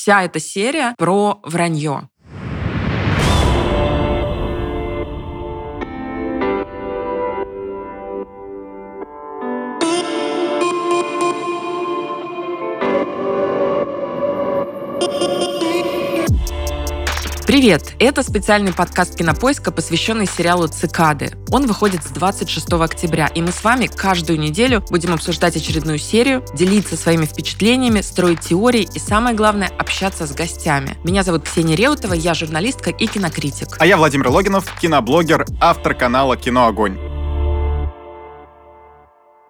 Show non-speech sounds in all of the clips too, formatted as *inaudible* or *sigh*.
вся эта серия про вранье. Привет! Это специальный подкаст Кинопоиска, посвященный сериалу «Цикады». Он выходит с 26 октября, и мы с вами каждую неделю будем обсуждать очередную серию, делиться своими впечатлениями, строить теории и, самое главное, общаться с гостями. Меня зовут Ксения Реутова, я журналистка и кинокритик. А я Владимир Логинов, киноблогер, автор канала «Кино Огонь».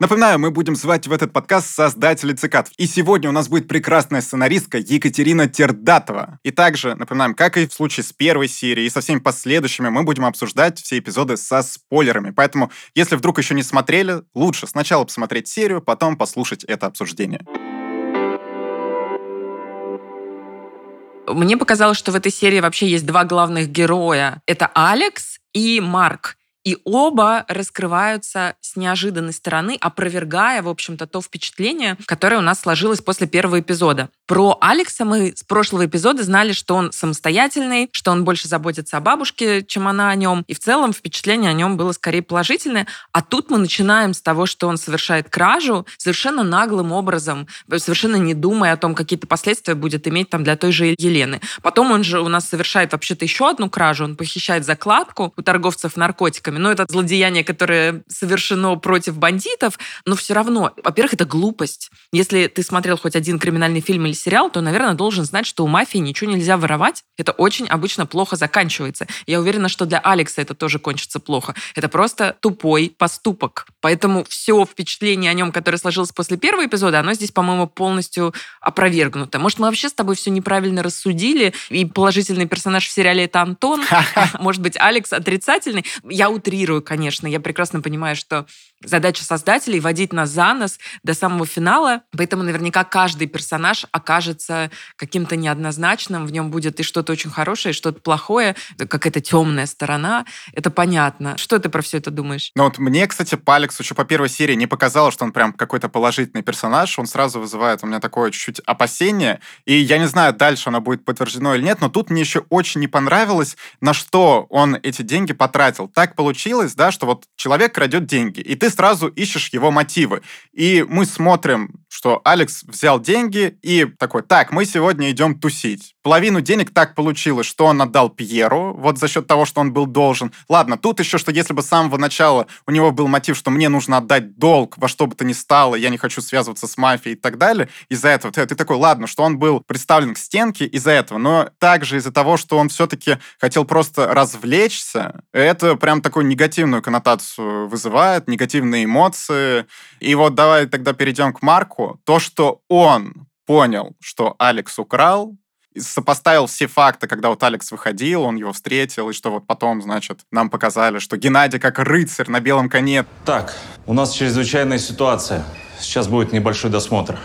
Напоминаю, мы будем звать в этот подкаст создателей цикад. И сегодня у нас будет прекрасная сценаристка Екатерина Тердатова. И также, напоминаем, как и в случае с первой серией и со всеми последующими, мы будем обсуждать все эпизоды со спойлерами. Поэтому, если вдруг еще не смотрели, лучше сначала посмотреть серию, потом послушать это обсуждение. Мне показалось, что в этой серии вообще есть два главных героя. Это Алекс и Марк. И оба раскрываются с неожиданной стороны, опровергая, в общем-то, то впечатление, которое у нас сложилось после первого эпизода. Про Алекса мы с прошлого эпизода знали, что он самостоятельный, что он больше заботится о бабушке, чем она о нем. И в целом впечатление о нем было скорее положительное. А тут мы начинаем с того, что он совершает кражу совершенно наглым образом, совершенно не думая о том, какие-то последствия будет иметь там для той же Елены. Потом он же у нас совершает вообще-то еще одну кражу. Он похищает закладку у торговцев наркотиками наркотиками. Но это злодеяние, которое совершено против бандитов, но все равно, во-первых, это глупость. Если ты смотрел хоть один криминальный фильм или сериал, то, наверное, должен знать, что у мафии ничего нельзя воровать. Это очень обычно плохо заканчивается. Я уверена, что для Алекса это тоже кончится плохо. Это просто тупой поступок. Поэтому все впечатление о нем, которое сложилось после первого эпизода, оно здесь, по-моему, полностью опровергнуто. Может, мы вообще с тобой все неправильно рассудили, и положительный персонаж в сериале это Антон, *laughs* может быть, Алекс отрицательный. Я утрирую, конечно. Я прекрасно понимаю, что задача создателей — водить нас за нос до самого финала. Поэтому наверняка каждый персонаж окажется каким-то неоднозначным. В нем будет и что-то очень хорошее, и что-то плохое, какая-то темная сторона. Это понятно. Что ты про все это думаешь? Ну вот мне, кстати, по Алексу еще по первой серии не показалось, что он прям какой-то положительный персонаж. Он сразу вызывает у меня такое чуть-чуть опасение. И я не знаю, дальше оно будет подтверждено или нет, но тут мне еще очень не понравилось, на что он эти деньги потратил. Так получилось, да, что вот человек крадет деньги, и ты сразу ищешь его мотивы. И мы смотрим, что Алекс взял деньги и такой, так, мы сегодня идем тусить. Половину денег так получилось, что он отдал Пьеру, вот за счет того, что он был должен. Ладно, тут еще, что если бы с самого начала у него был мотив, что мне нужно отдать долг во что бы то ни стало, я не хочу связываться с мафией и так далее, из-за этого ты, ты такой, ладно, что он был представлен к стенке из-за этого, но также из-за того, что он все-таки хотел просто развлечься, это прям такую негативную коннотацию вызывает, негативные эмоции. И вот давай тогда перейдем к Марку. То, что он понял, что Алекс украл, сопоставил все факты, когда вот Алекс выходил, он его встретил, и что вот потом, значит, нам показали, что Геннадий как рыцарь на белом коне. Так, у нас чрезвычайная ситуация. Сейчас будет небольшой досмотр.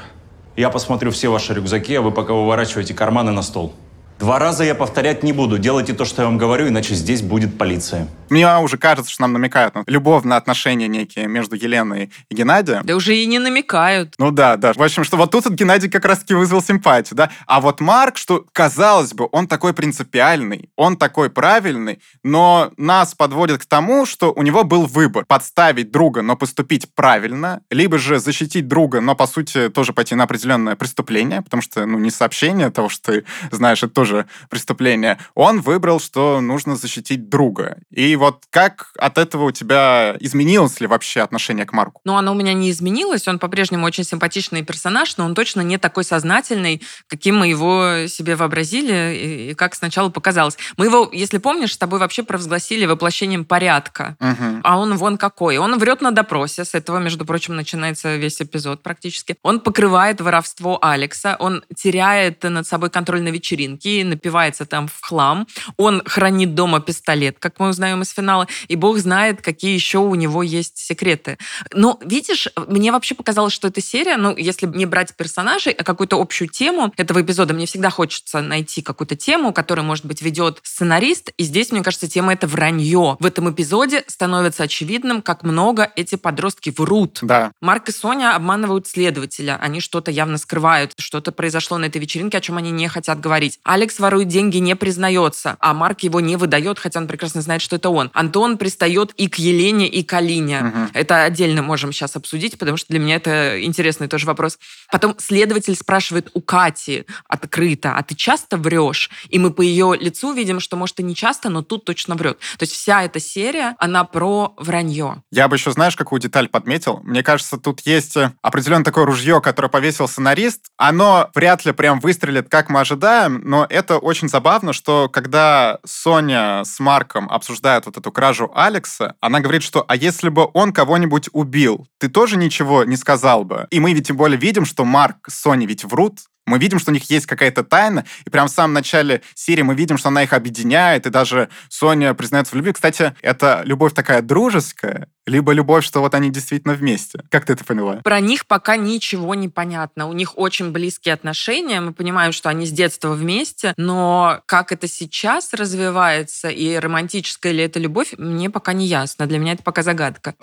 Я посмотрю все ваши рюкзаки, а вы пока выворачиваете карманы на стол. Два раза я повторять не буду. Делайте то, что я вам говорю, иначе здесь будет полиция. Мне уже кажется, что нам намекают на любовные отношения некие между Еленой и Геннадием. Да уже и не намекают. Ну да, да. В общем, что вот тут вот Геннадий как раз-таки вызвал симпатию, да. А вот Марк, что, казалось бы, он такой принципиальный, он такой правильный, но нас подводит к тому, что у него был выбор. Подставить друга, но поступить правильно, либо же защитить друга, но, по сути, тоже пойти на определенное преступление, потому что, ну, не сообщение того, что ты знаешь, это тоже преступление. Он выбрал, что нужно защитить друга. И вот как от этого у тебя изменилось ли вообще отношение к Марку? Ну, оно у меня не изменилось. Он по-прежнему очень симпатичный персонаж, но он точно не такой сознательный, каким мы его себе вообразили и как сначала показалось. Мы его, если помнишь, с тобой вообще провозгласили воплощением порядка. Угу. А он вон какой. Он врет на допросе. С этого, между прочим, начинается весь эпизод практически. Он покрывает воровство Алекса. Он теряет над собой контроль на вечеринке напивается там в хлам. Он хранит дома пистолет, как мы узнаем из из финала, и бог знает, какие еще у него есть секреты. Но, видишь, мне вообще показалось, что эта серия, ну, если не брать персонажей, а какую-то общую тему этого эпизода, мне всегда хочется найти какую-то тему, которую, может быть, ведет сценарист, и здесь, мне кажется, тема это вранье. В этом эпизоде становится очевидным, как много эти подростки врут. Да. Марк и Соня обманывают следователя. Они что-то явно скрывают. Что-то произошло на этой вечеринке, о чем они не хотят говорить. Алекс ворует деньги, не признается, а Марк его не выдает, хотя он прекрасно знает, что это он. Антон пристает и к Елене, и к Алине. Угу. Это отдельно можем сейчас обсудить, потому что для меня это интересный тоже вопрос. Потом следователь спрашивает у Кати открыто, а ты часто врешь? И мы по ее лицу видим, что, может, и не часто, но тут точно врет. То есть вся эта серия, она про вранье. Я бы еще, знаешь, какую деталь подметил? Мне кажется, тут есть э, определенно такое ружье, которое повесил сценарист. Оно вряд ли прям выстрелит, как мы ожидаем, но это очень забавно, что когда Соня с Марком обсуждают вот эту кражу Алекса, она говорит, что а если бы он кого-нибудь убил, ты тоже ничего не сказал бы? И мы ведь тем более видим, что Марк с Соней ведь врут, мы видим, что у них есть какая-то тайна, и прям в самом начале серии мы видим, что она их объединяет, и даже Соня признается в любви. Кстати, это любовь такая дружеская, либо любовь, что вот они действительно вместе. Как ты это поняла? Про них пока ничего не понятно. У них очень близкие отношения. Мы понимаем, что они с детства вместе, но как это сейчас развивается и романтическая ли это любовь, мне пока не ясно. Для меня это пока загадка.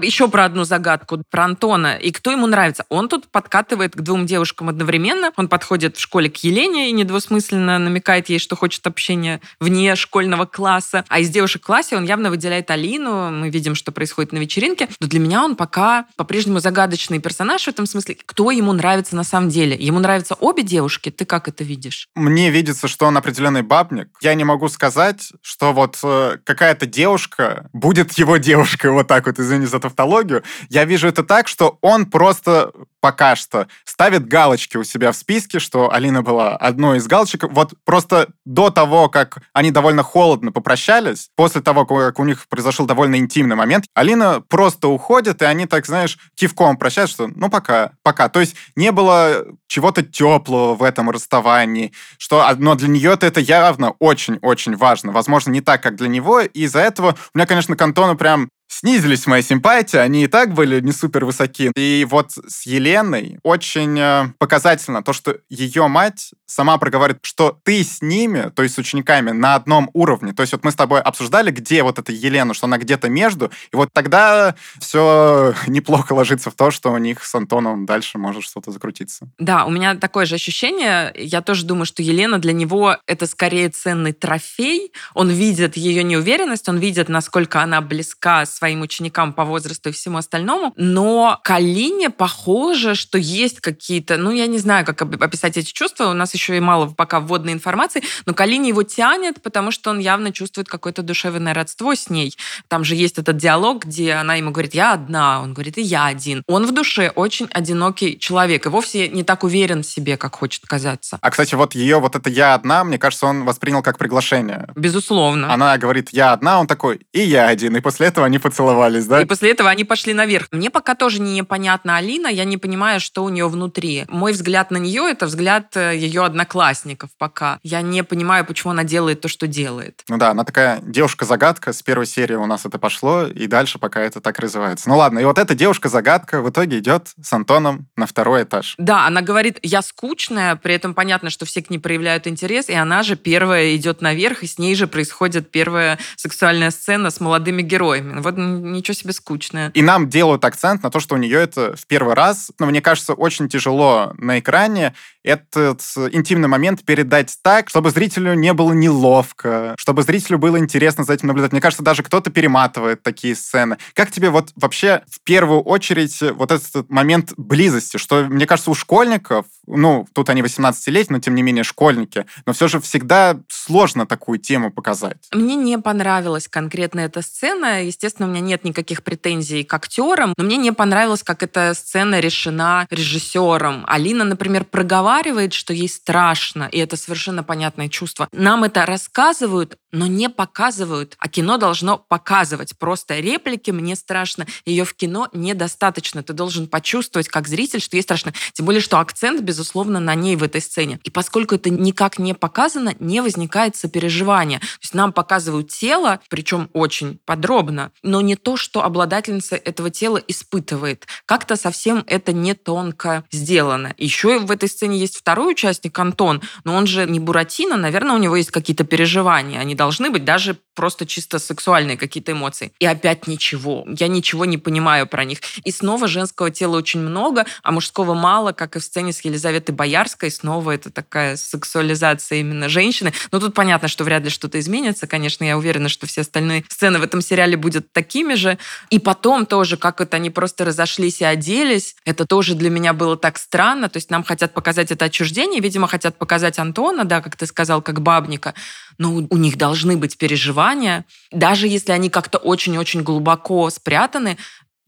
Еще про одну загадку, про Антона. И кто ему нравится? Он тут подкатывает к двум девушкам одновременно. Он подходит в школе к Елене и недвусмысленно намекает ей, что хочет общения вне школьного класса. А из девушек в классе он явно выделяет Алину. Мы видим, что происходит на вечеринке. Но для меня он пока по-прежнему загадочный персонаж в этом смысле. Кто ему нравится на самом деле? Ему нравятся обе девушки? Ты как это видишь? Мне видится, что он определенный бабник. Я не могу сказать, что вот э, какая-то девушка будет его девушкой. Вот так вот, извини за тавтологию. Я вижу это так, что он просто пока что ставит галочки у себя в списке, что Алина была одной из галочек. Вот просто до того, как они довольно холодно попрощались, после того, как у них произошел довольно интимный момент, Алина просто уходит, и они так, знаешь, кивком прощаются, что ну пока, пока. То есть не было чего-то теплого в этом расставании, что, но для нее это явно очень-очень важно. Возможно, не так, как для него, и из-за этого у меня, конечно, к Антону прям снизились мои симпатии, они и так были не супер высоки. И вот с Еленой очень э, показательно то, что ее мать сама проговаривает, что ты с ними, то есть с учениками, на одном уровне. То есть вот мы с тобой обсуждали, где вот эта Елена, что она где-то между, и вот тогда все *laughs* неплохо ложится в то, что у них с Антоном дальше может что-то закрутиться. Да, у меня такое же ощущение. Я тоже думаю, что Елена для него это скорее ценный трофей. Он видит ее неуверенность, он видит, насколько она близка с своим ученикам по возрасту и всему остальному. Но к Алине похоже, что есть какие-то, ну, я не знаю, как описать эти чувства, у нас еще и мало пока вводной информации, но к Алине его тянет, потому что он явно чувствует какое-то душевное родство с ней. Там же есть этот диалог, где она ему говорит, я одна, он говорит, и я один. Он в душе очень одинокий человек и вовсе не так уверен в себе, как хочет казаться. А, кстати, вот ее вот это «я одна», мне кажется, он воспринял как приглашение. Безусловно. Она говорит «я одна», он такой «и я один», и после этого они поцеловались, да? И после этого они пошли наверх. Мне пока тоже непонятна Алина, я не понимаю, что у нее внутри. Мой взгляд на нее — это взгляд э, ее одноклассников пока. Я не понимаю, почему она делает то, что делает. Ну да, она такая девушка-загадка. С первой серии у нас это пошло, и дальше пока это так развивается. Ну ладно, и вот эта девушка-загадка в итоге идет с Антоном на второй этаж. Да, она говорит, я скучная, при этом понятно, что все к ней проявляют интерес, и она же первая идет наверх, и с ней же происходит первая сексуальная сцена с молодыми героями. Вот ничего себе скучная. И нам делают акцент на то, что у нее это в первый раз. Но мне кажется, очень тяжело на экране этот интимный момент передать так, чтобы зрителю не было неловко, чтобы зрителю было интересно за этим наблюдать. Мне кажется, даже кто-то перематывает такие сцены. Как тебе вот вообще в первую очередь вот этот момент близости, что, мне кажется, у школьников, ну, тут они 18-летние, но тем не менее школьники, но все же всегда сложно такую тему показать. Мне не понравилась конкретно эта сцена. Естественно, у меня нет никаких претензий к актерам, но мне не понравилось, как эта сцена решена режиссером. Алина, например, проговаривает проговаривает, что ей страшно, и это совершенно понятное чувство. Нам это рассказывают, но не показывают, а кино должно показывать. Просто реплики «мне страшно», ее в кино недостаточно. Ты должен почувствовать, как зритель, что ей страшно. Тем более, что акцент, безусловно, на ней в этой сцене. И поскольку это никак не показано, не возникает сопереживания. То есть нам показывают тело, причем очень подробно, но не то, что обладательница этого тела испытывает. Как-то совсем это не тонко сделано. Еще в этой сцене есть второй участник, Антон, но он же не Буратино, наверное, у него есть какие-то переживания. Они должны быть даже просто чисто сексуальные какие-то эмоции. И опять ничего. Я ничего не понимаю про них. И снова женского тела очень много, а мужского мало, как и в сцене с Елизаветой Боярской. Снова это такая сексуализация именно женщины. Но тут понятно, что вряд ли что-то изменится. Конечно, я уверена, что все остальные сцены в этом сериале будут такими же. И потом тоже, как это они просто разошлись и оделись, это тоже для меня было так странно. То есть нам хотят показать это отчуждение, видимо, хотят показать Антона, да, как ты сказал, как бабника. Но у них должны быть переживания. Даже если они как-то очень-очень глубоко спрятаны,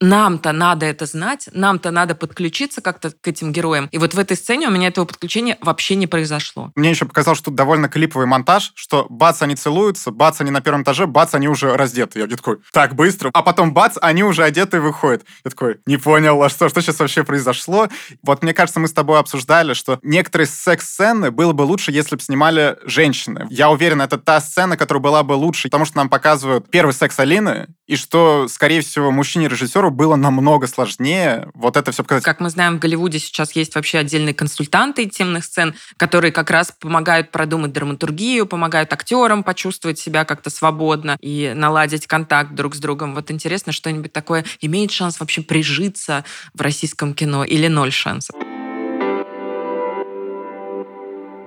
нам-то надо это знать, нам-то надо подключиться как-то к этим героям. И вот в этой сцене у меня этого подключения вообще не произошло. Мне еще показалось, что тут довольно клиповый монтаж, что бац, они целуются, бац, они на первом этаже, бац, они уже раздеты. Я такой, так, быстро. А потом бац, они уже одеты и выходят. Я такой, не понял, а что, что сейчас вообще произошло? Вот мне кажется, мы с тобой обсуждали, что некоторые секс-сцены было бы лучше, если бы снимали женщины. Я уверен, это та сцена, которая была бы лучше, потому что нам показывают первый секс Алины, и что, скорее всего, мужчине-режиссеру было намного сложнее вот это все показать. Как мы знаем, в Голливуде сейчас есть вообще отдельные консультанты темных сцен, которые как раз помогают продумать драматургию, помогают актерам почувствовать себя как-то свободно и наладить контакт друг с другом. Вот интересно, что-нибудь такое имеет шанс вообще прижиться в российском кино или ноль шансов?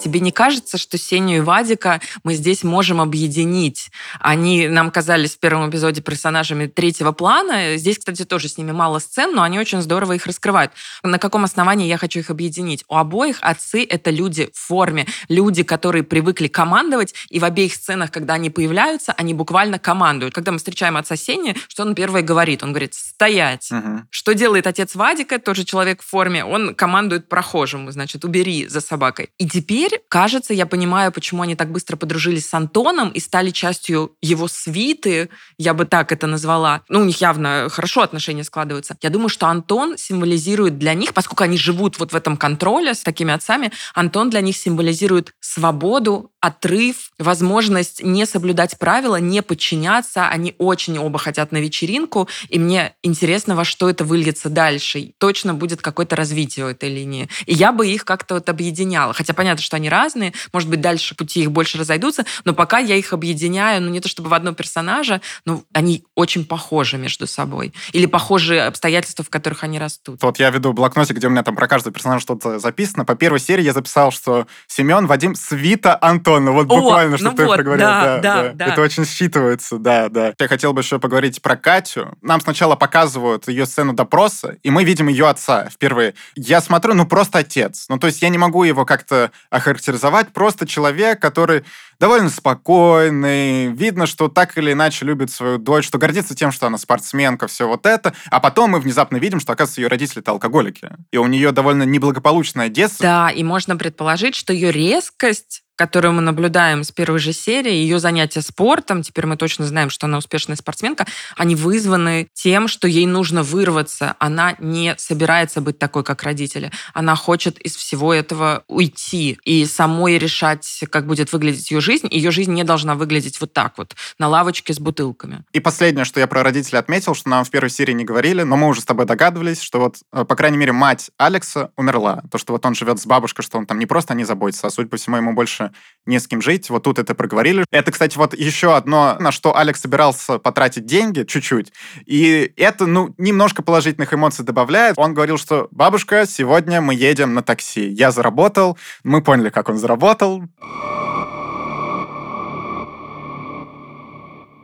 Тебе не кажется, что Сеню и Вадика мы здесь можем объединить? Они нам казались в первом эпизоде персонажами третьего плана. Здесь, кстати, тоже с ними мало сцен, но они очень здорово их раскрывают. На каком основании я хочу их объединить? У обоих отцы — это люди в форме, люди, которые привыкли командовать, и в обеих сценах, когда они появляются, они буквально командуют. Когда мы встречаем отца Сени, что он первое говорит? Он говорит «стоять». Угу. Что делает отец Вадика, тоже человек в форме? Он командует прохожему, значит, убери за собакой. И теперь теперь, кажется, я понимаю, почему они так быстро подружились с Антоном и стали частью его свиты, я бы так это назвала. Ну, у них явно хорошо отношения складываются. Я думаю, что Антон символизирует для них, поскольку они живут вот в этом контроле с такими отцами, Антон для них символизирует свободу, отрыв, возможность не соблюдать правила, не подчиняться. Они очень оба хотят на вечеринку, и мне интересно, во что это выльется дальше. Точно будет какое-то развитие у этой линии. И я бы их как-то вот объединяла. Хотя понятно, что они разные, может быть, дальше пути их больше разойдутся, но пока я их объединяю, ну не то чтобы в одно персонажа, но они очень похожи между собой. Или похожи обстоятельства, в которых они растут. Вот я веду блокнотик, где у меня там про каждого персонажа что-то записано. По первой серии я записал, что Семен, Вадим, Свита, Антон. Вот буквально, О, что ну ты вот, проговорил. Да, да, да, да. Это очень считывается, да, да. Я хотел бы еще поговорить про Катю. Нам сначала показывают ее сцену допроса, и мы видим ее отца впервые. Я смотрю, ну просто отец. Ну то есть я не могу его как-то охарактеризовать просто человек, который довольно спокойный, видно, что так или иначе любит свою дочь, что гордится тем, что она спортсменка, все вот это. А потом мы внезапно видим, что, оказывается, ее родители-то алкоголики. И у нее довольно неблагополучное детство. Да, и можно предположить, что ее резкость которую мы наблюдаем с первой же серии, ее занятия спортом, теперь мы точно знаем, что она успешная спортсменка, они вызваны тем, что ей нужно вырваться. Она не собирается быть такой, как родители. Она хочет из всего этого уйти и самой решать, как будет выглядеть ее жизнь. Ее жизнь не должна выглядеть вот так вот, на лавочке с бутылками. И последнее, что я про родителей отметил, что нам в первой серии не говорили, но мы уже с тобой догадывались, что вот, э, по крайней мере, мать Алекса умерла. То, что вот он живет с бабушкой, что он там не просто о ней заботится, а, судя по всему, ему больше не с кем жить. Вот тут это проговорили. Это, кстати, вот еще одно, на что Алекс собирался потратить деньги чуть-чуть. И это, ну, немножко положительных эмоций добавляет. Он говорил, что бабушка, сегодня мы едем на такси. Я заработал. Мы поняли, как он заработал.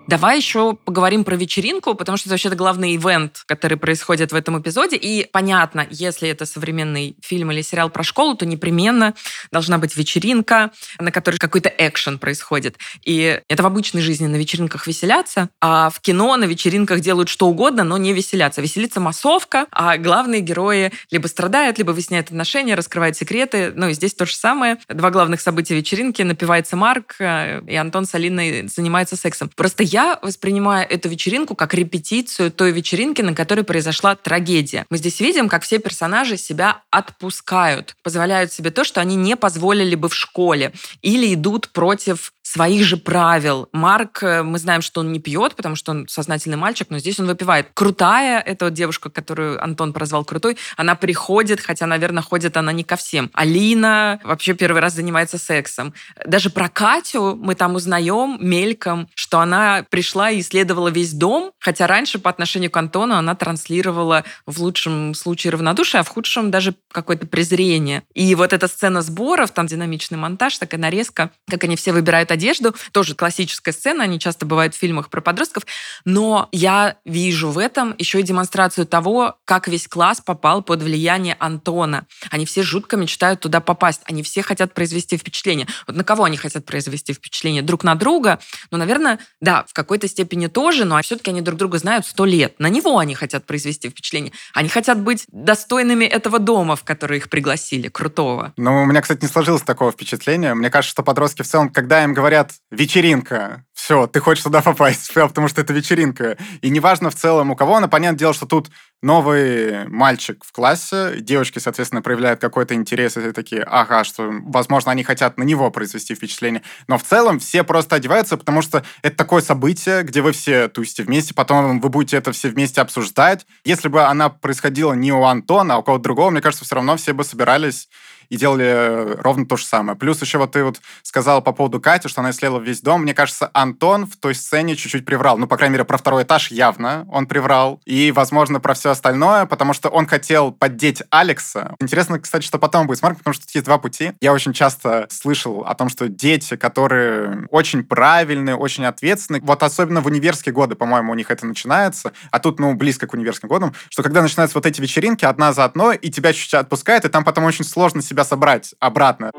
Давай еще поговорим про вечеринку, потому что это вообще-то главный ивент, который происходит в этом эпизоде. И понятно, если это современный фильм или сериал про школу, то непременно должна быть вечеринка, на которой какой-то экшен происходит. И это в обычной жизни на вечеринках веселятся, а в кино на вечеринках делают что угодно, но не веселятся. Веселится массовка, а главные герои либо страдают, либо выясняют отношения, раскрывают секреты. Ну и здесь то же самое. Два главных события вечеринки. Напивается Марк, э, и Антон с Алиной занимаются сексом. Просто я я воспринимаю эту вечеринку как репетицию той вечеринки, на которой произошла трагедия. Мы здесь видим, как все персонажи себя отпускают, позволяют себе то, что они не позволили бы в школе, или идут против своих же правил. Марк, э, мы знаем, что он не пьет, потому что он сознательный мальчик, но здесь он выпивает. Крутая, эта вот девушка, которую Антон прозвал крутой, она приходит, хотя, наверное, ходит она не ко всем. Алина вообще первый раз занимается сексом. Даже про Катю мы там узнаем мельком, что она пришла и исследовала весь дом, хотя раньше по отношению к Антону она транслировала в лучшем случае равнодушие, а в худшем даже какое-то презрение. И вот эта сцена сборов, там динамичный монтаж, такая нарезка, как они все выбирают одежду. Тоже классическая сцена, они часто бывают в фильмах про подростков. Но я вижу в этом еще и демонстрацию того, как весь класс попал под влияние Антона. Они все жутко мечтают туда попасть. Они все хотят произвести впечатление. Вот на кого они хотят произвести впечатление? Друг на друга? Ну, наверное, да, в какой-то степени тоже, но все-таки они друг друга знают сто лет. На него они хотят произвести впечатление. Они хотят быть достойными этого дома, в который их пригласили, крутого. Ну, у меня, кстати, не сложилось такого впечатления. Мне кажется, что подростки в целом, когда им говорят, говорят «вечеринка», все, ты хочешь туда попасть, *laughs* потому что это вечеринка. И неважно в целом у кого, но понятное дело, что тут новый мальчик в классе, девочки, соответственно, проявляют какой-то интерес, и такие, ага, что, возможно, они хотят на него произвести впечатление. Но в целом все просто одеваются, потому что это такое событие, где вы все тусите вместе, потом вы будете это все вместе обсуждать. Если бы она происходила не у Антона, а у кого-то другого, мне кажется, все равно все бы собирались и делали ровно то же самое. Плюс еще вот ты вот сказала по поводу Кати, что она исследовала весь дом. Мне кажется, Антон в той сцене чуть-чуть приврал. Ну, по крайней мере, про второй этаж явно он приврал. И, возможно, про все остальное, потому что он хотел поддеть Алекса. Интересно, кстати, что потом будет с Марком, потому что тут есть два пути. Я очень часто слышал о том, что дети, которые очень правильные, очень ответственные, вот особенно в универские годы, по-моему, у них это начинается, а тут, ну, близко к универским годам, что когда начинаются вот эти вечеринки одна за одной, и тебя чуть-чуть отпускает, и там потом очень сложно себя себя собрать обратно.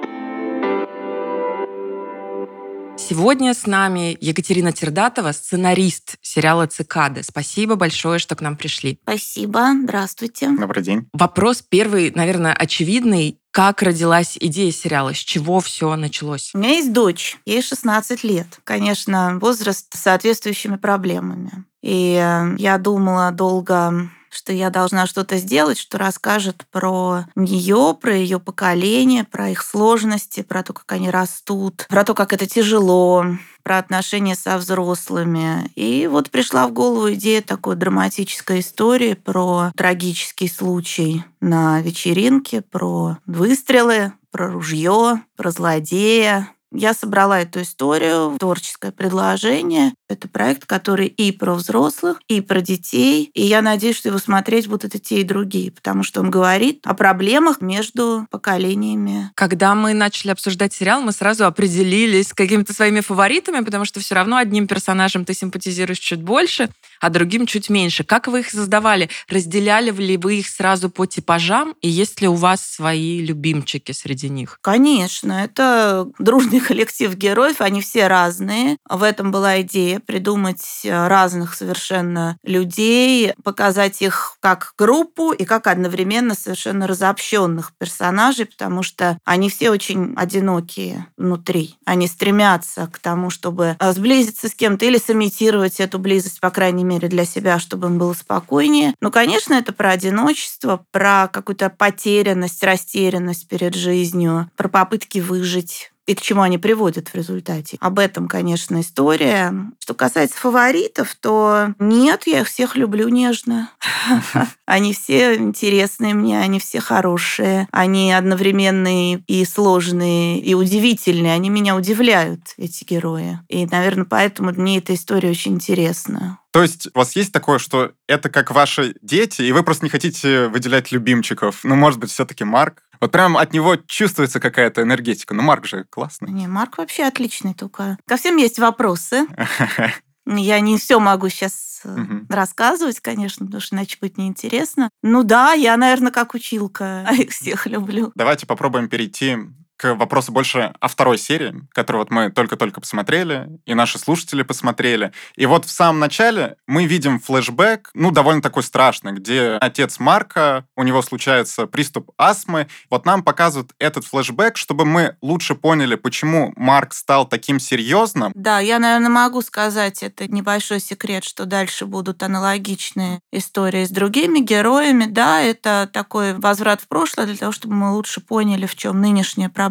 Сегодня с нами Екатерина Тердатова, сценарист сериала «Цикады». Спасибо большое, что к нам пришли. Спасибо. Здравствуйте. Добрый день. Вопрос первый, наверное, очевидный. Как родилась идея сериала? С чего все началось? У меня есть дочь, ей 16 лет. Конечно, возраст с соответствующими проблемами. И э, я думала долго что я должна что-то сделать, что расскажет про нее, про ее поколение, про их сложности, про то, как они растут, про то, как это тяжело, про отношения со взрослыми. И вот пришла в голову идея такой драматической истории про трагический случай на вечеринке, про выстрелы, про ружье, про злодея, я собрала эту историю, творческое предложение. Это проект, который и про взрослых, и про детей. И я надеюсь, что его смотреть будут и те, и другие, потому что он говорит о проблемах между поколениями. Когда мы начали обсуждать сериал, мы сразу определились с какими-то своими фаворитами, потому что все равно одним персонажем ты симпатизируешь чуть больше, а другим чуть меньше. Как вы их создавали? Разделяли ли вы их сразу по типажам? И есть ли у вас свои любимчики среди них? Конечно, это дружный *laughs* коллектив героев, они все разные. В этом была идея придумать разных совершенно людей, показать их как группу и как одновременно совершенно разобщенных персонажей, потому что они все очень одинокие внутри. Они стремятся к тому, чтобы сблизиться с кем-то или сымитировать эту близость, по крайней мере, для себя, чтобы им было спокойнее. Ну, конечно, это про одиночество, про какую-то потерянность, растерянность перед жизнью, про попытки выжить и к чему они приводят в результате. Об этом, конечно, история. Что касается фаворитов, то нет, я их всех люблю нежно. *laughs* Они все интересные мне, они все хорошие. Они одновременные и сложные, и удивительные. Они меня удивляют, эти герои. И, наверное, поэтому мне эта история очень интересна. То есть у вас есть такое, что это как ваши дети, и вы просто не хотите выделять любимчиков? Ну, может быть, все-таки Марк? Вот прям от него чувствуется какая-то энергетика. Ну, Марк же классный. Не, Марк вообще отличный, только ко всем есть вопросы. *laughs* Я не все могу сейчас Мгм. рассказывать, конечно, потому что иначе будет неинтересно. Ну да, я, наверное, как училка *laughs* их всех люблю. Давайте попробуем перейти к вопросу больше о второй серии, которую вот мы только-только посмотрели, и наши слушатели посмотрели. И вот в самом начале мы видим флешбэк, ну, довольно такой страшный, где отец Марка, у него случается приступ астмы. Вот нам показывают этот флешбэк, чтобы мы лучше поняли, почему Марк стал таким серьезным. Да, я, наверное, могу сказать, это небольшой секрет, что дальше будут аналогичные истории с другими героями. Да, это такой возврат в прошлое для того, чтобы мы лучше поняли, в чем нынешняя проблема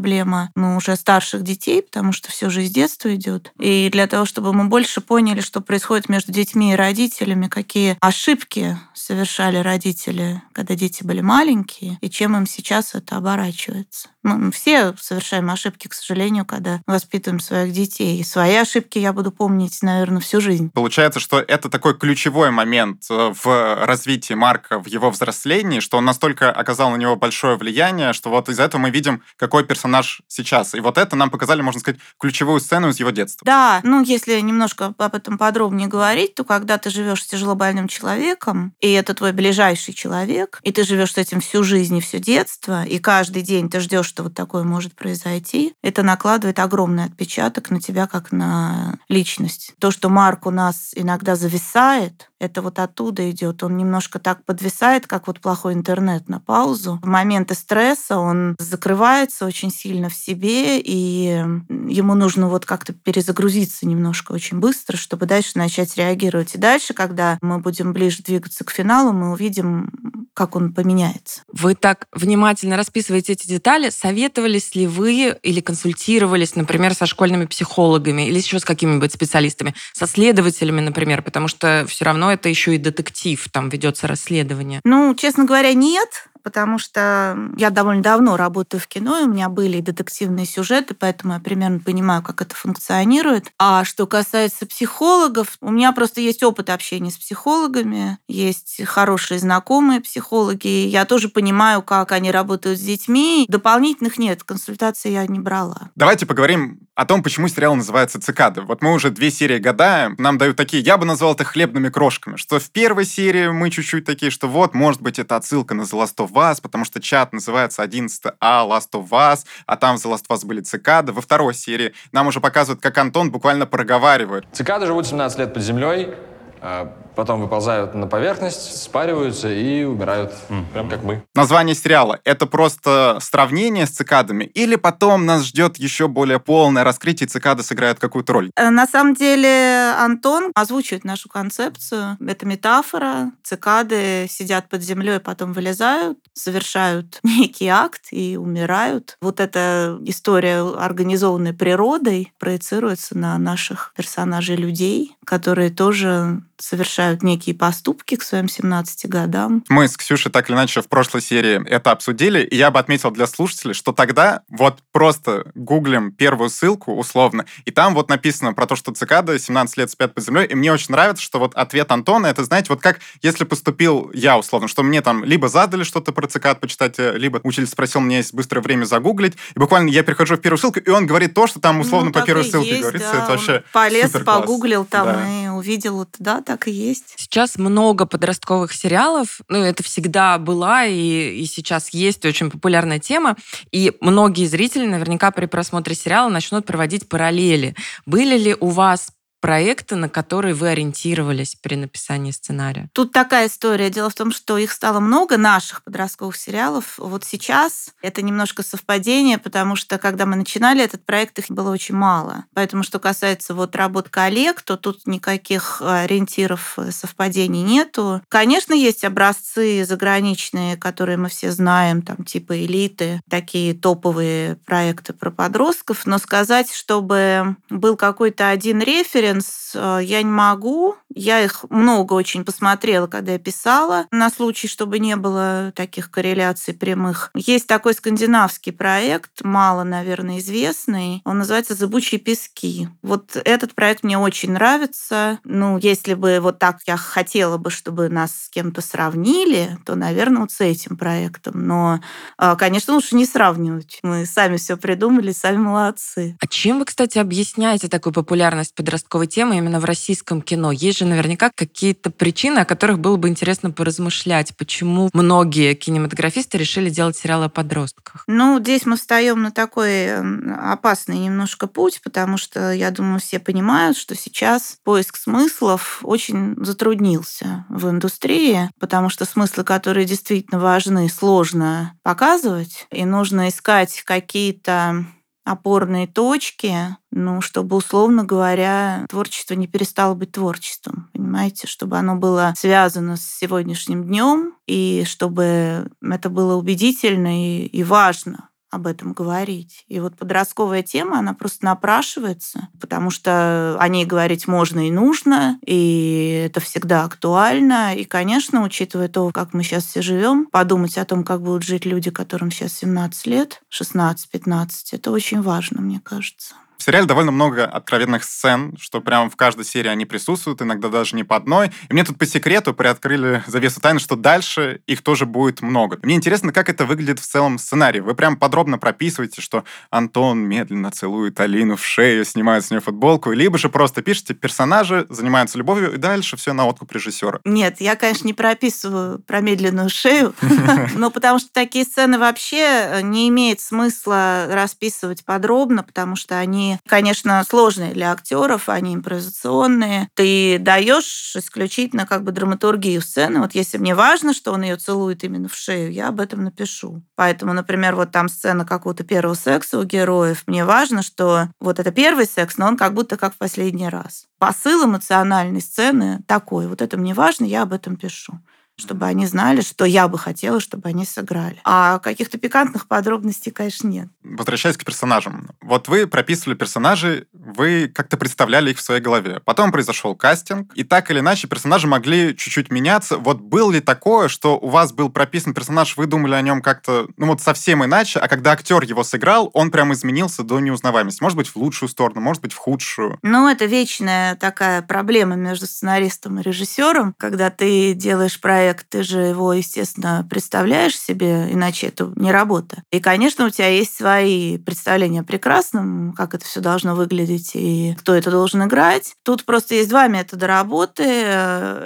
ну, уже старших детей, потому что все же из детства идет. И для того, чтобы мы больше поняли, что происходит между детьми и родителями, какие ошибки совершали родители, когда дети были маленькие, и чем им сейчас это оборачивается. Мы все совершаем ошибки, к сожалению, когда воспитываем своих детей. И свои ошибки я буду помнить, наверное, всю жизнь. Получается, что это такой ключевой момент э, в развитии Марка, в его взрослении, что он настолько оказал на него большое влияние, что вот из этого мы видим, какой персонаж сейчас. И вот это нам показали, можно сказать, ключевую сцену из его детства. Да, ну если немножко об этом подробнее говорить, то когда ты живешь с тяжелобольным человеком, и это твой ближайший человек, и ты живешь с этим всю жизнь и все детство, и каждый день ты ждешь, что вот такое может произойти, это накладывает огромный отпечаток на тебя как на личность. То, что Марк у нас иногда зависает, это вот оттуда идет. Он немножко так подвисает, как вот плохой интернет на паузу. В моменты стресса он закрывается очень сильно в себе, и ему нужно вот как-то перезагрузиться немножко очень быстро, чтобы дальше начать реагировать. И дальше, когда мы будем ближе двигаться к финалу, мы увидим, как он поменяется. Вы так внимательно расписываете эти детали. Советовались ли вы или консультировались, например, со школьными психологами или еще с какими-нибудь специалистами, со следователями, например, потому что все равно это еще и детектив, там ведется расследование. Ну, честно говоря, нет, потому что я довольно давно работаю в кино, и у меня были детективные сюжеты, поэтому я примерно понимаю, как это функционирует. А что касается психологов, у меня просто есть опыт общения с психологами, есть хорошие знакомые психологи, я тоже понимаю, как они работают с детьми. Дополнительных нет, консультации я не брала. Давайте поговорим о том, почему сериал называется «Цикады». Вот мы уже две серии гадаем, нам дают такие, я бы назвал это хлебными крошками, что в первой серии мы чуть-чуть такие, что вот, может быть, это отсылка на The Last of Us, потому что чат называется 11А Last of Us, а там в The Last of Us были цикады. Во второй серии нам уже показывают, как Антон буквально проговаривает. Цикады живут 17 лет под землей, а потом выползают на поверхность, спариваются и умирают, прям как мы. Название сериала — это просто сравнение с цикадами, или потом нас ждет еще более полное раскрытие, и цикады сыграют какую-то роль? Э, На самом деле Антон озвучивает нашу концепцию. Это метафора. Цикады сидят под землей, потом вылезают, совершают *laughs* некий акт и умирают. Вот эта история, организованная природой, проецируется на наших персонажей людей, которые тоже совершают некие поступки к своим 17 годам. Мы с Ксюшей так или иначе в прошлой серии это обсудили, и я бы отметил для слушателей, что тогда вот просто гуглим первую ссылку условно, и там вот написано про то, что цикады 17 лет спят под землей, и мне очень нравится, что вот ответ Антона, это, знаете, вот как если поступил я условно, что мне там либо задали что-то про цикад почитать, либо учитель спросил, меня есть быстрое время загуглить, и буквально я перехожу в первую ссылку, и он говорит то, что там условно Ну, по первой ссылке есть, говорится, да, это вообще полез, суперкласс. погуглил там Да. и увидел, вот, да, так и есть. Сейчас много подростковых сериалов, ну, это всегда была и, и сейчас есть очень популярная тема, и многие зрители наверняка при просмотре сериала начнут проводить параллели. Были ли у вас проекты, на которые вы ориентировались при написании сценария? Тут такая история. Дело в том, что их стало много, наших подростковых сериалов. Вот сейчас это немножко совпадение, потому что когда мы начинали этот проект, их было очень мало. Поэтому, что касается вот работ коллег, то тут никаких ориентиров э, совпадений нету. Конечно, есть образцы заграничные, которые мы все знаем, там типа «Элиты», такие топовые проекты про подростков, но сказать, чтобы был какой-то один референс, э, я не могу. Я их много очень посмотрела, когда я писала, на случай, чтобы не было таких корреляций прямых. Есть такой скандинавский проект, мало, наверное, известный. Он называется «Зыбучие пески». Вот этот проект мне очень нравится. Ну, если бы вот так я хотела бы, чтобы нас с кем-то сравнили, то, наверное, вот с этим проектом. Но, а, конечно, лучше не сравнивать. Мы сами все придумали, сами молодцы. А чем вы, кстати, объясняете такую популярность подростковых подростковой темы именно в российском кино? Есть же наверняка какие-то причины, о которых было бы интересно поразмышлять. Почему многие кинематографисты решили делать сериалы о подростках? Ну, здесь мы встаем на такой опасный немножко путь, потому что, я думаю, все понимают, что сейчас поиск смыслов очень затруднился в индустрии, потому что смыслы, которые действительно важны, сложно показывать, и нужно искать какие-то опорные точки, ну, чтобы, условно говоря, творчество не перестало быть творчеством, понимаете, чтобы оно было связано с сегодняшним днем, и чтобы это было убедительно и, и важно об этом говорить. И вот подростковая тема, она просто напрашивается, потому что о ней говорить можно и нужно, и это всегда актуально. И, конечно, учитывая то, как мы сейчас все живем, подумать о том, как будут жить люди, которым сейчас 17 лет, 16-15, это очень важно, мне кажется. В сериале довольно много откровенных сцен, что прямо в каждой серии они присутствуют, иногда даже не по одной. И мне тут по секрету приоткрыли завесу тайны, что дальше их тоже будет много. Мне интересно, как это выглядит в целом сценарии. Вы прям подробно прописываете, что Антон медленно целует Алину в шею, снимает с нее футболку, либо же просто пишете, персонажи занимаются любовью, и дальше все на откуп режиссера. Нет, я, конечно, не прописываю про медленную шею, *laughs* но потому что такие сцены вообще не имеет смысла расписывать подробно, потому что они конечно, сложные для актеров, они импровизационные. Ты даешь исключительно как бы драматургию сцены. Вот если мне важно, что он ее целует именно в шею, я об этом напишу. Поэтому, например, вот там сцена какого-то первого секса у героев. Мне важно, что вот это первый секс, но он как будто как в последний раз. Посыл эмоциональной сцены такой. Вот это мне важно, я об этом пишу чтобы они знали, что я бы хотела, чтобы они сыграли. А каких-то пикантных подробностей, конечно, нет. Возвращаясь к персонажам. Вот вы прописывали персонажей, вы как-то представляли их в своей голове. Потом произошел кастинг, и так или иначе персонажи могли чуть-чуть меняться. Вот было ли такое, что у вас был прописан персонаж, вы думали о нем как-то, ну вот совсем иначе, а когда актер его сыграл, он прям изменился до неузнаваемости. Может быть, в лучшую сторону, может быть, в худшую. Ну, это вечная такая проблема между сценаристом и режиссером, когда ты делаешь проект проект, ты же его, естественно, представляешь себе, иначе это не работа. И, конечно, у тебя есть свои представления о прекрасном, как это все должно выглядеть и кто это должен играть. Тут просто есть два метода работы.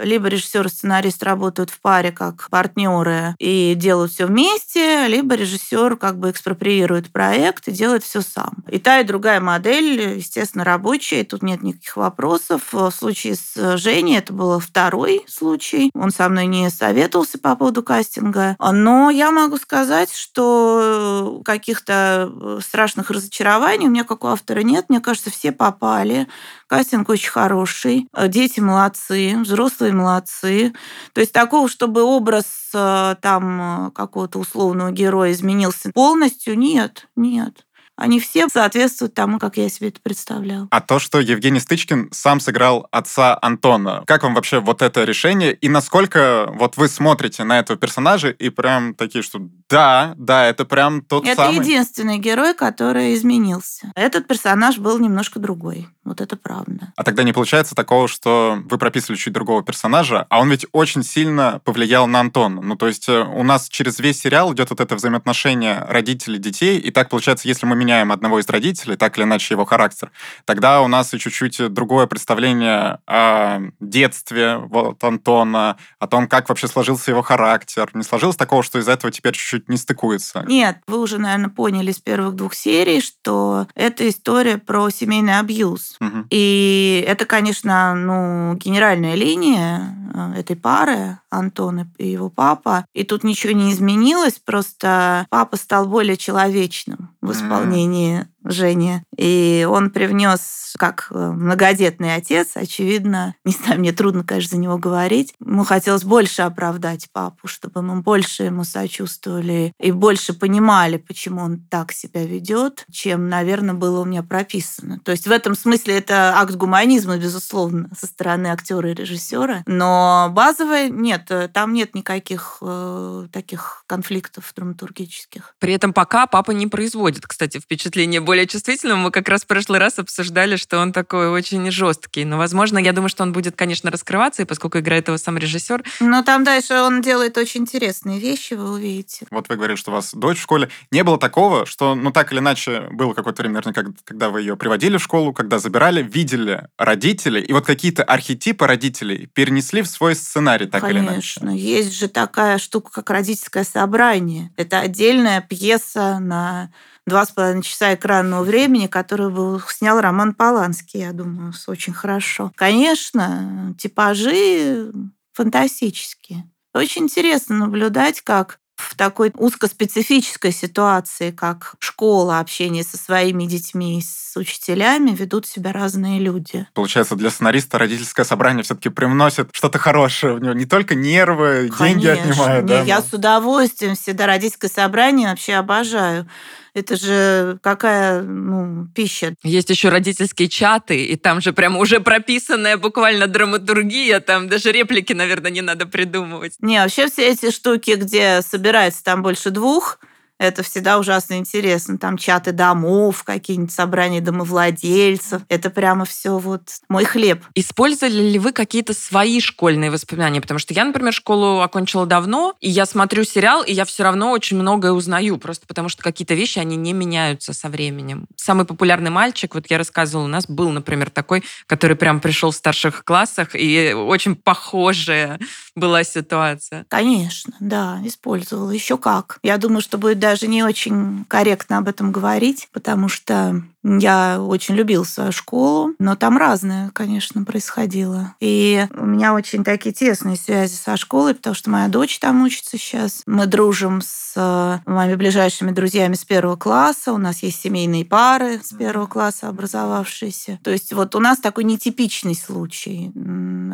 Либо режиссер и сценарист работают в паре как партнеры и делают все вместе, либо режиссер как бы экспроприирует проект и делает все сам. И та, и другая модель, естественно, рабочая, и тут нет никаких вопросов. В случае с Женей это был второй случай. Он со мной не советовался по поводу кастинга, но я могу сказать, что каких-то э, страшных разочарований у меня как у автора нет. Мне кажется, все попали. Кастинг очень хороший. Дети молодцы, взрослые молодцы. То есть такого, чтобы образ э, там э, какого-то условного героя изменился полностью, нет, нет они все соответствуют тому, как я себе это представлял. А то, что Евгений Стычкин сам сыграл отца Антона, как вам вообще вот это решение? И насколько вот вы смотрите на этого персонажа и прям такие, что да, да, это прям тот это самый... Это единственный герой, который изменился. Этот персонаж был немножко другой. Вот это правда. А тогда не получается такого, что вы прописывали чуть другого персонажа, а он ведь очень сильно повлиял на Антона. Ну, то есть э, у нас через весь сериал идет вот это взаимоотношение родителей детей, и так получается, если мы меняем одного из родителей, так или иначе его характер, тогда у нас и чуть-чуть другое представление о детстве вот Антона, о том, как вообще сложился его характер. Не сложилось такого, что из-за этого теперь чуть-чуть не стыкуется? Нет, вы уже, наверное, поняли с первых двух серий, что это история про семейный абьюз. Угу. И это, конечно, ну, генеральная линия э, этой пары, Антон и его папа. И тут ничего не изменилось, просто папа стал более человечным в исполнении Жене. И он привнес, как э, многодетный отец, очевидно, *laughs* не знаю, мне трудно, конечно, за него говорить. Ему хотелось больше оправдать папу, чтобы мы больше ему сочувствовали и больше понимали, почему он так себя ведет, чем, наверное, было у меня прописано. То есть в этом смысле это акт гуманизма, безусловно, со стороны актера и режиссера. Но базовое нет, э, там нет никаких э, таких конфликтов драматургических. При этом пока папа не производит, кстати, впечатление более чувствительным. Мы как раз в прошлый раз обсуждали, что он такой очень жесткий. Но, возможно, я думаю, что он будет, конечно, раскрываться, и поскольку играет его сам режиссер. Но там дальше он делает очень интересные вещи, вы увидите. Вот вы говорили, что у вас дочь в школе. Не было такого, что, ну, так или иначе, было какое-то время, наверное, когда вы ее приводили в школу, когда забирали, видели родители, и вот какие-то архетипы родителей перенесли в свой сценарий, так Конечно. или иначе. Конечно. Есть же такая штука, как родительское собрание. Это отдельная пьеса на два с половиной часа экранного времени, которую был, снял Роман Поланский, я думаю, очень хорошо. Конечно, типажи фантастические. Очень интересно наблюдать, как в такой узкоспецифической ситуации, как школа, общение со своими детьми, с учителями, ведут себя разные люди. Получается, для сценариста родительское собрание все-таки привносит что-то хорошее в него. Не только нервы, Конечно. деньги отнимает. Не, да? Я с удовольствием всегда родительское собрание вообще обожаю. Это же какая ну, пища. Есть еще родительские чаты, и там же прям уже прописанная буквально драматургия, там даже реплики, наверное, не надо придумывать. Не, вообще все эти штуки, где собирается там больше двух, это всегда ужасно интересно. Там чаты домов, какие-нибудь собрания домовладельцев. Это прямо все вот мой хлеб. Использовали ли вы какие-то свои школьные воспоминания? Потому что я, например, школу окончила давно, и я смотрю сериал, и я все равно очень многое узнаю, просто потому что какие-то вещи, они не меняются со временем. Самый популярный мальчик, вот я рассказывала, у нас был, например, такой, который прям пришел в старших классах, и очень похожая была ситуация. Конечно, да, использовала. Еще как. Я думаю, что будет даже не очень корректно об этом говорить, потому что я очень любил свою школу, но там разное, конечно, происходило. И у меня очень такие тесные связи со школой, потому что моя дочь там учится сейчас. Мы дружим с э, моими ближайшими друзьями с первого класса. У нас есть семейные пары с первого класса образовавшиеся. То есть вот у нас такой нетипичный случай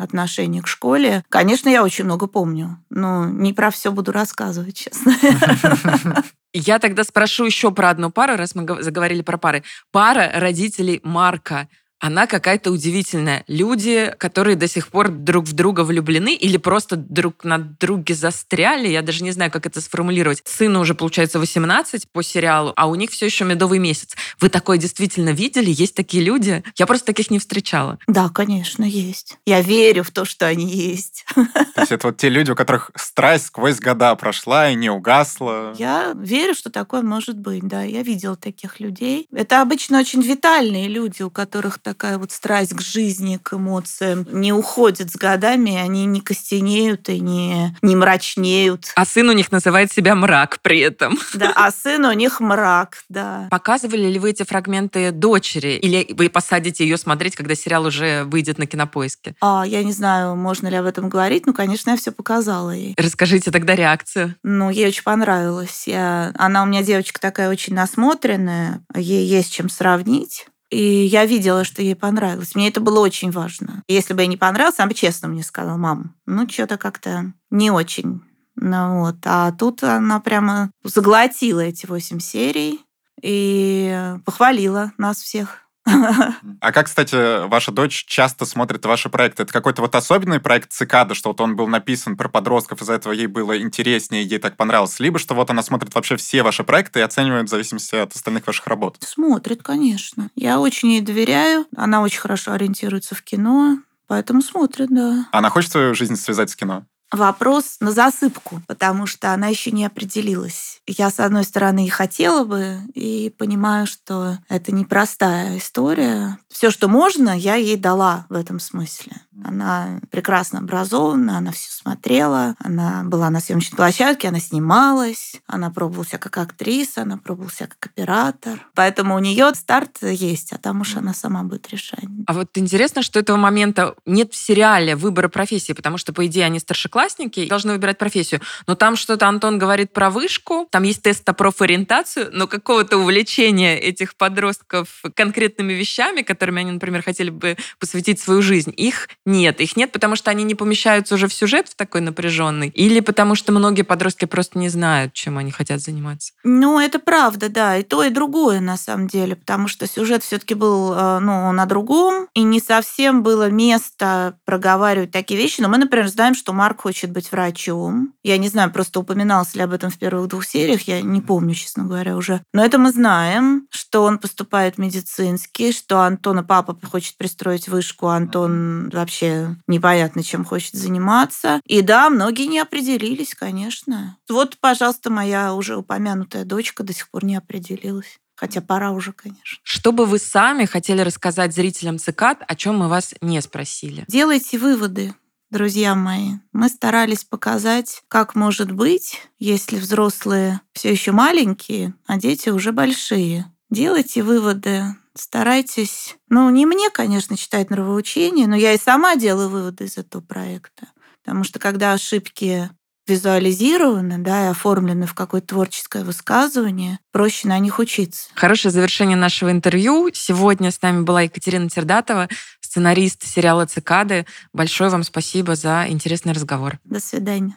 отношения к школе. Конечно, я очень много помню, но не про все буду рассказывать, честно. *laughs* Я тогда спрошу еще про одну пару, раз мы заговорили про пары. Пара родителей Марка она какая-то удивительная. Люди, которые до сих пор друг в друга влюблены или просто друг на друге застряли, я даже не знаю, как это сформулировать. Сыну уже, получается, 18 по сериалу, а у них все еще медовый месяц. Вы такое действительно видели? Есть такие люди? Я просто таких не встречала. Да, конечно, есть. Я верю в то, что они есть. То есть это вот те люди, у которых страсть сквозь года прошла и не угасла. Я верю, что такое может быть, да. Я видела таких людей. Это обычно очень витальные люди, у которых такая вот страсть к жизни, к эмоциям не уходит с годами, они не костенеют и не, не мрачнеют. А сын у них называет себя мрак при этом. Да, а сын у них мрак, да. Показывали ли вы эти фрагменты дочери? Или вы посадите ее смотреть, когда сериал уже выйдет на кинопоиске? А, я не знаю, можно ли об этом говорить, но, конечно, я все показала ей. Расскажите тогда реакцию. Ну, ей очень понравилось. Я... Она у меня девочка такая очень насмотренная, ей есть чем сравнить. И я видела, что ей понравилось. Мне это было очень важно. Если бы ей не понравилось, она бы честно мне сказала, мам, ну что-то как-то не очень. Ну вот. А тут она прямо заглотила эти восемь серий и похвалила нас всех. *laughs* А как, кстати, ваша дочь часто смотрит ваши проекты? Это какой-то вот особенный проект «Цикада», что вот он был написан про подростков, из-за этого ей было интереснее, ей так понравилось? Либо что вот она смотрит вообще все ваши проекты и оценивает в зависимости от остальных ваших работ? Смотрит, конечно. Я очень ей доверяю. Она очень хорошо ориентируется в кино, поэтому смотрит, да. Она хочет свою жизнь связать с кино? Вопрос на засыпку, потому что она еще не определилась. Я, с одной стороны, и хотела бы, и понимаю, что это непростая история. Все, что можно, я ей дала в этом смысле. Она прекрасно образована, она все смотрела, она была на съемочной площадке, она снималась, она пробовала себя как актриса, она пробовала себя как оператор. Поэтому у нее старт есть, а там уж она сама будет решать. А вот интересно, что этого момента нет в сериале выбора профессии, потому что, по идее, они старшеклассники и должны выбирать профессию. Но там что-то Антон говорит про вышку, там есть тест на профориентацию, но какого-то увлечения этих подростков конкретными вещами, которыми они, например, хотели бы посвятить свою жизнь, их нет. Их нет, потому что они не помещаются уже в сюжет в такой напряженный, или потому что многие подростки просто не знают, чем они хотят заниматься. Ну, это правда, да, и то, и другое на самом деле, потому что сюжет все-таки был э, ну, на другом, и не совсем было место проговаривать такие вещи. Но мы, например, знаем, что Марк хочет быть врачом. Я не знаю, просто упоминалось ли об этом в первых двух сериях, я не помню, честно говоря, уже. Но это мы знаем, что он поступает в медицинский, что Антона папа хочет пристроить вышку, а Антон вообще непонятно, чем хочет заниматься. И да, многие не определились, конечно. Вот, пожалуйста, моя уже упомянутая дочка до сих пор не определилась. Хотя пора уже, конечно. Что бы вы сами хотели рассказать зрителям цикад, о чем мы вас не спросили? Делайте выводы, друзья мои. Мы старались показать, как может быть, если взрослые все еще маленькие, а дети уже большие. Делайте выводы, старайтесь. Ну, не мне, конечно, читать нравоучение, но я и сама делаю выводы из этого проекта. Потому что когда ошибки визуализированы, да, и оформлены в какое-то творческое высказывание, проще на них учиться. Хорошее завершение нашего интервью. Сегодня с нами была Екатерина Тердатова, сценарист сериала «Цикады». Большое вам спасибо за интересный разговор. До свидания.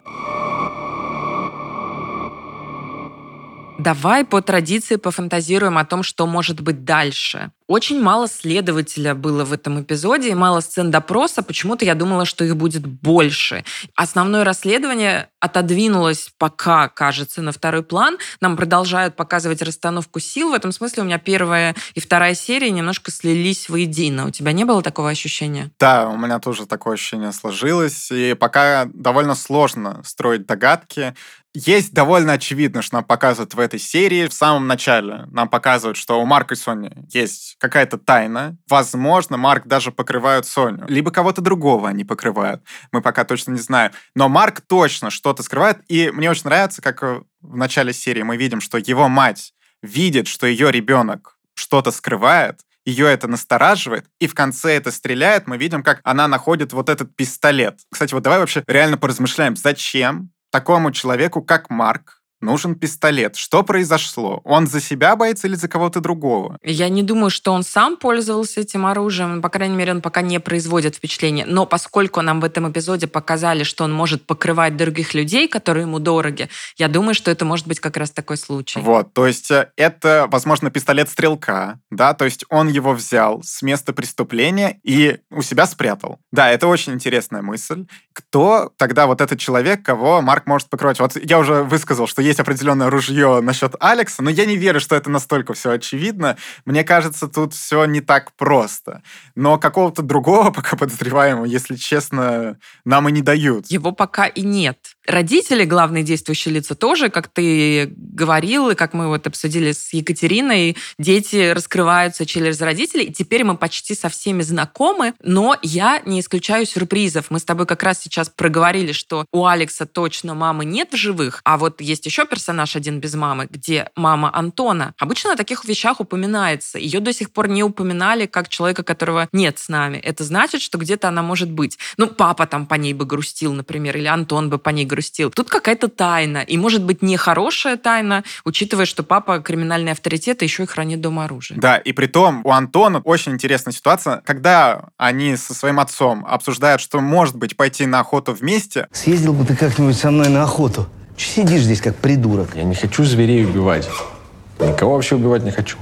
Давай по традиции пофантазируем о том, что может быть дальше. Очень мало следователя было в этом эпизоде и мало сцен допроса. Почему-то я думала, что их будет больше. Основное расследование отодвинулось пока, кажется, на второй план. Нам продолжают показывать расстановку сил. В этом смысле у меня первая и вторая серия немножко слились воедино. У тебя не было такого ощущения? Да, у меня тоже такое ощущение сложилось. И пока довольно сложно строить догадки. Есть довольно очевидно, что нам показывают в этой серии. В самом начале нам показывают, что у Марка и Сони есть какая-то тайна. Возможно, Марк даже покрывают Соню. Либо кого-то другого они покрывают. Мы пока точно не знаем. Но Марк точно что-то скрывает. И мне очень нравится, как в начале серии мы видим, что его мать видит, что ее ребенок что-то скрывает, ее это настораживает, и в конце это стреляет, мы видим, как она находит вот этот пистолет. Кстати, вот давай вообще реально поразмышляем, зачем такому человеку, как Марк, нужен пистолет. Что произошло? Он за себя боится или за кого-то другого? Я не думаю, что он сам пользовался этим оружием. По крайней мере, он пока не производит впечатления. Но поскольку нам в этом эпизоде показали, что он может покрывать других людей, которые ему дороги, я думаю, что это может быть как раз такой случай. Вот, то есть э, это, возможно, пистолет стрелка, да, то есть он его взял с места преступления и у себя спрятал. Да, это очень интересная мысль. Кто тогда вот этот человек, кого Марк может покрывать? Вот я уже высказал, что есть определенное ружье насчет Алекса, но я не верю, что это настолько все очевидно. Мне кажется, тут все не так просто. Но какого-то другого *laughs* пока подозреваемого, если честно, нам и не дают. Его пока и нет. Родители, главные действующие лица, тоже, как ты говорил, и как мы вот обсудили с Екатериной, дети раскрываются через родителей, и теперь мы почти со всеми знакомы, но я не исключаю сюрпризов. Мы с тобой как раз сейчас проговорили, что у Алекса точно мамы нет в живых, а вот есть еще персонаж один без мамы, где мама Антона. Обычно о таких вещах упоминается. Ее до сих пор не упоминали как человека, которого нет с нами. Это значит, что где-то она может быть. Ну, папа там по ней бы грустил, например, или Антон бы по ней грустил. Тут какая-то тайна. И может быть нехорошая тайна, учитывая, что папа криминальный авторитет и еще и хранит дома оружие. Да, и при том у Антона очень интересная ситуация, когда они со своим отцом обсуждают, что может быть пойти на охоту вместе. Съездил бы ты как-нибудь со мной на охоту. Че сидишь здесь, как придурок? Я не хочу зверей убивать. Никого вообще убивать не хочу.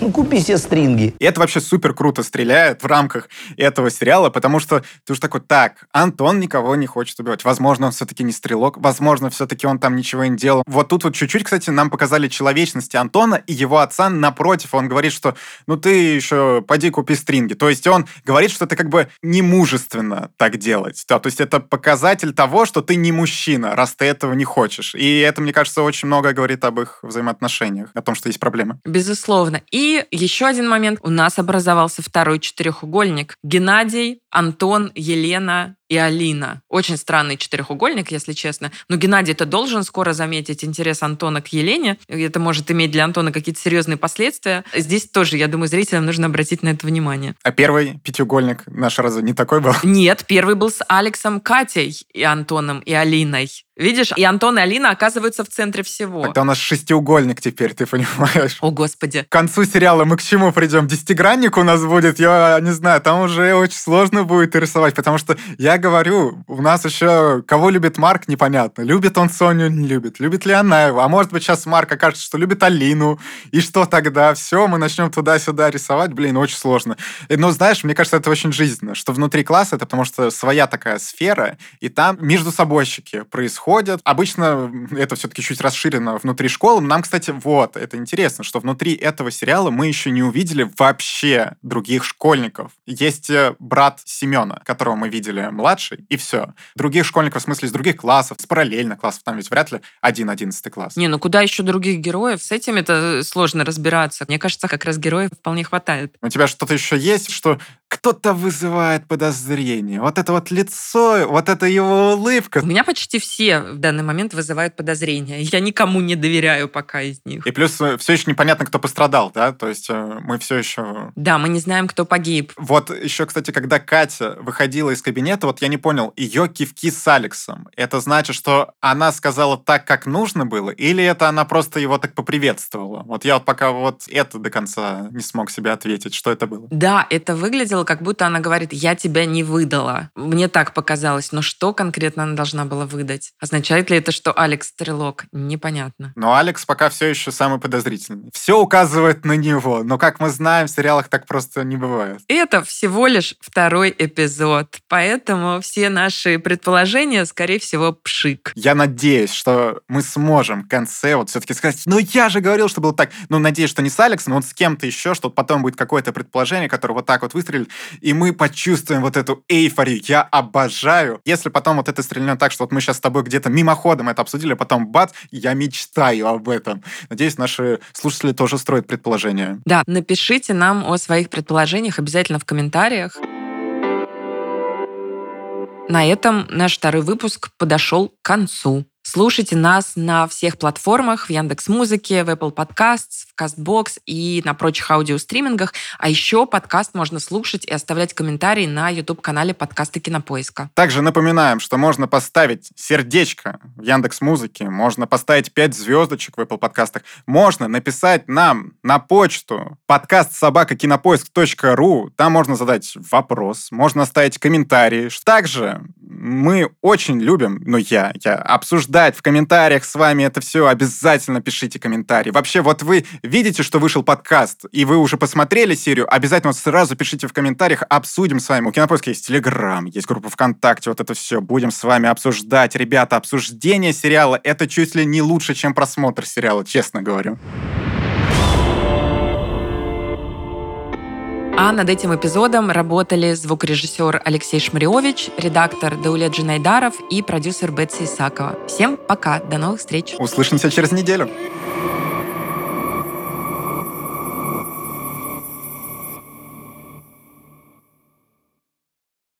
Ну, купи себе стринги. И это вообще супер круто стреляет в рамках этого сериала, потому что ты уж такой, так, Антон никого не хочет убивать. Возможно, он все-таки не стрелок, возможно, все-таки он там ничего не делал. Вот тут вот чуть-чуть, кстати, нам показали человечности Антона и его отца напротив. Он говорит, что ну ты еще поди купи стринги. То есть он говорит, что это как бы не мужественно так делать. Да, то есть это показатель того, что ты не мужчина, раз ты этого не хочешь. И это, мне кажется, очень много говорит об их взаимоотношениях, о том, что есть проблемы. Безусловно. И еще один момент. У нас образовался второй четырехугольник. Геннадий, Антон, Елена и Алина. Очень странный четырехугольник, если честно. Но Геннадий-то должен скоро заметить интерес Антона к Елене. Это может иметь для Антона какие-то серьезные последствия. Здесь тоже, я думаю, зрителям нужно обратить на это внимание. А первый пятиугольник наш разве не такой был? *laughs* Нет, первый был с Алексом, Катей и Антоном и Алиной. Видишь, и Антон и Алина оказываются в центре всего. Тогда у нас шестиугольник теперь, ты понимаешь? О, Господи. К концу сериала мы к чему придем? Десятигранник у нас будет, я не знаю, там уже очень сложно будет рисовать, потому что я я говорю, у нас еще кого любит Марк, непонятно. Любит он Соню, не любит. Любит ли она его? А может быть, сейчас Марк окажется, что любит Алину. И что тогда? Все, мы начнем туда-сюда рисовать. Блин, очень сложно. Но знаешь, мне кажется, это очень жизненно, что внутри класса это потому что своя такая сфера, и там между собойщики происходят. Обычно это все-таки чуть расширено внутри школы. Нам, кстати, вот, это интересно, что внутри этого сериала мы еще не увидели вообще других школьников. Есть э, брат Семена, которого мы видели младший, и все. Других школьников, в смысле, из других классов, с параллельных классов, там ведь вряд ли один одиннадцатый класс. Не, ну куда еще других героев? С этим это сложно разбираться. Мне кажется, как раз героев вполне хватает. У тебя что-то еще есть, что кто-то вызывает подозрение. Вот это вот лицо, вот это его улыбка. У меня почти все в данный момент вызывают подозрения. Я никому не доверяю пока из них. И плюс э, все еще непонятно, кто пострадал, да? То есть э, мы все еще... Да, мы не знаем, кто погиб. Вот еще, кстати, когда Катя выходила из кабинета, вот я не понял, ее кивки с Алексом, это значит, что она сказала так, как нужно было, или это она просто его так поприветствовала? Вот я вот пока вот это до конца не смог себе ответить, что это было. Да, это выглядело, как будто она говорит, я тебя не выдала. Мне так показалось. Но что конкретно она должна была выдать? Означает ли это, что Алекс стрелок? Непонятно. Но Алекс пока все еще самый подозрительный. Все указывает на него, но, как мы знаем, в сериалах так просто не бывает. Это всего лишь второй эпизод, поэтому все наши предположения, скорее всего, пшик. Я надеюсь, что мы сможем в конце вот все-таки сказать, ну я же говорил, что было так. Ну, надеюсь, что не с Алексом, но вот с кем-то еще, что потом будет какое-то предположение, которое вот так вот выстрелит, и мы почувствуем вот эту эйфорию. Я обожаю. Если потом вот это стрельнет так, что вот мы сейчас с тобой где-то мимоходом это обсудили, а потом бац, я мечтаю об этом. Надеюсь, наши слушатели тоже строят предположения. Да, напишите нам о своих предположениях обязательно в комментариях. На этом наш второй выпуск подошел к концу. Слушайте нас на всех платформах, в Яндекс Музыке, в Apple Podcasts, в CastBox и на прочих аудиостримингах. А еще подкаст можно слушать и оставлять комментарии на YouTube-канале подкаста Кинопоиска. Также напоминаем, что можно поставить сердечко в Яндекс Музыке, можно поставить 5 звездочек в Apple подкастах, можно написать нам на почту подкаст собака кинопоиск.ру, там можно задать вопрос, можно оставить комментарии. Также мы очень любим, ну я, я обсуждать в комментариях с вами это все. Обязательно пишите комментарии. Вообще, вот вы видите, что вышел подкаст, и вы уже посмотрели серию, обязательно вот сразу пишите в комментариях, обсудим с вами. У Кинопоиска есть Телеграм, есть группа ВКонтакте, вот это все. Будем с вами обсуждать. Ребята, обсуждение сериала — это чуть ли не лучше, чем просмотр сериала, честно говорю. А над этим эпизодом работали звукорежиссер Алексей Шмариович, редактор Даулет Джинайдаров и продюсер Бетси Исакова. Всем пока, до новых встреч. Услышимся через неделю.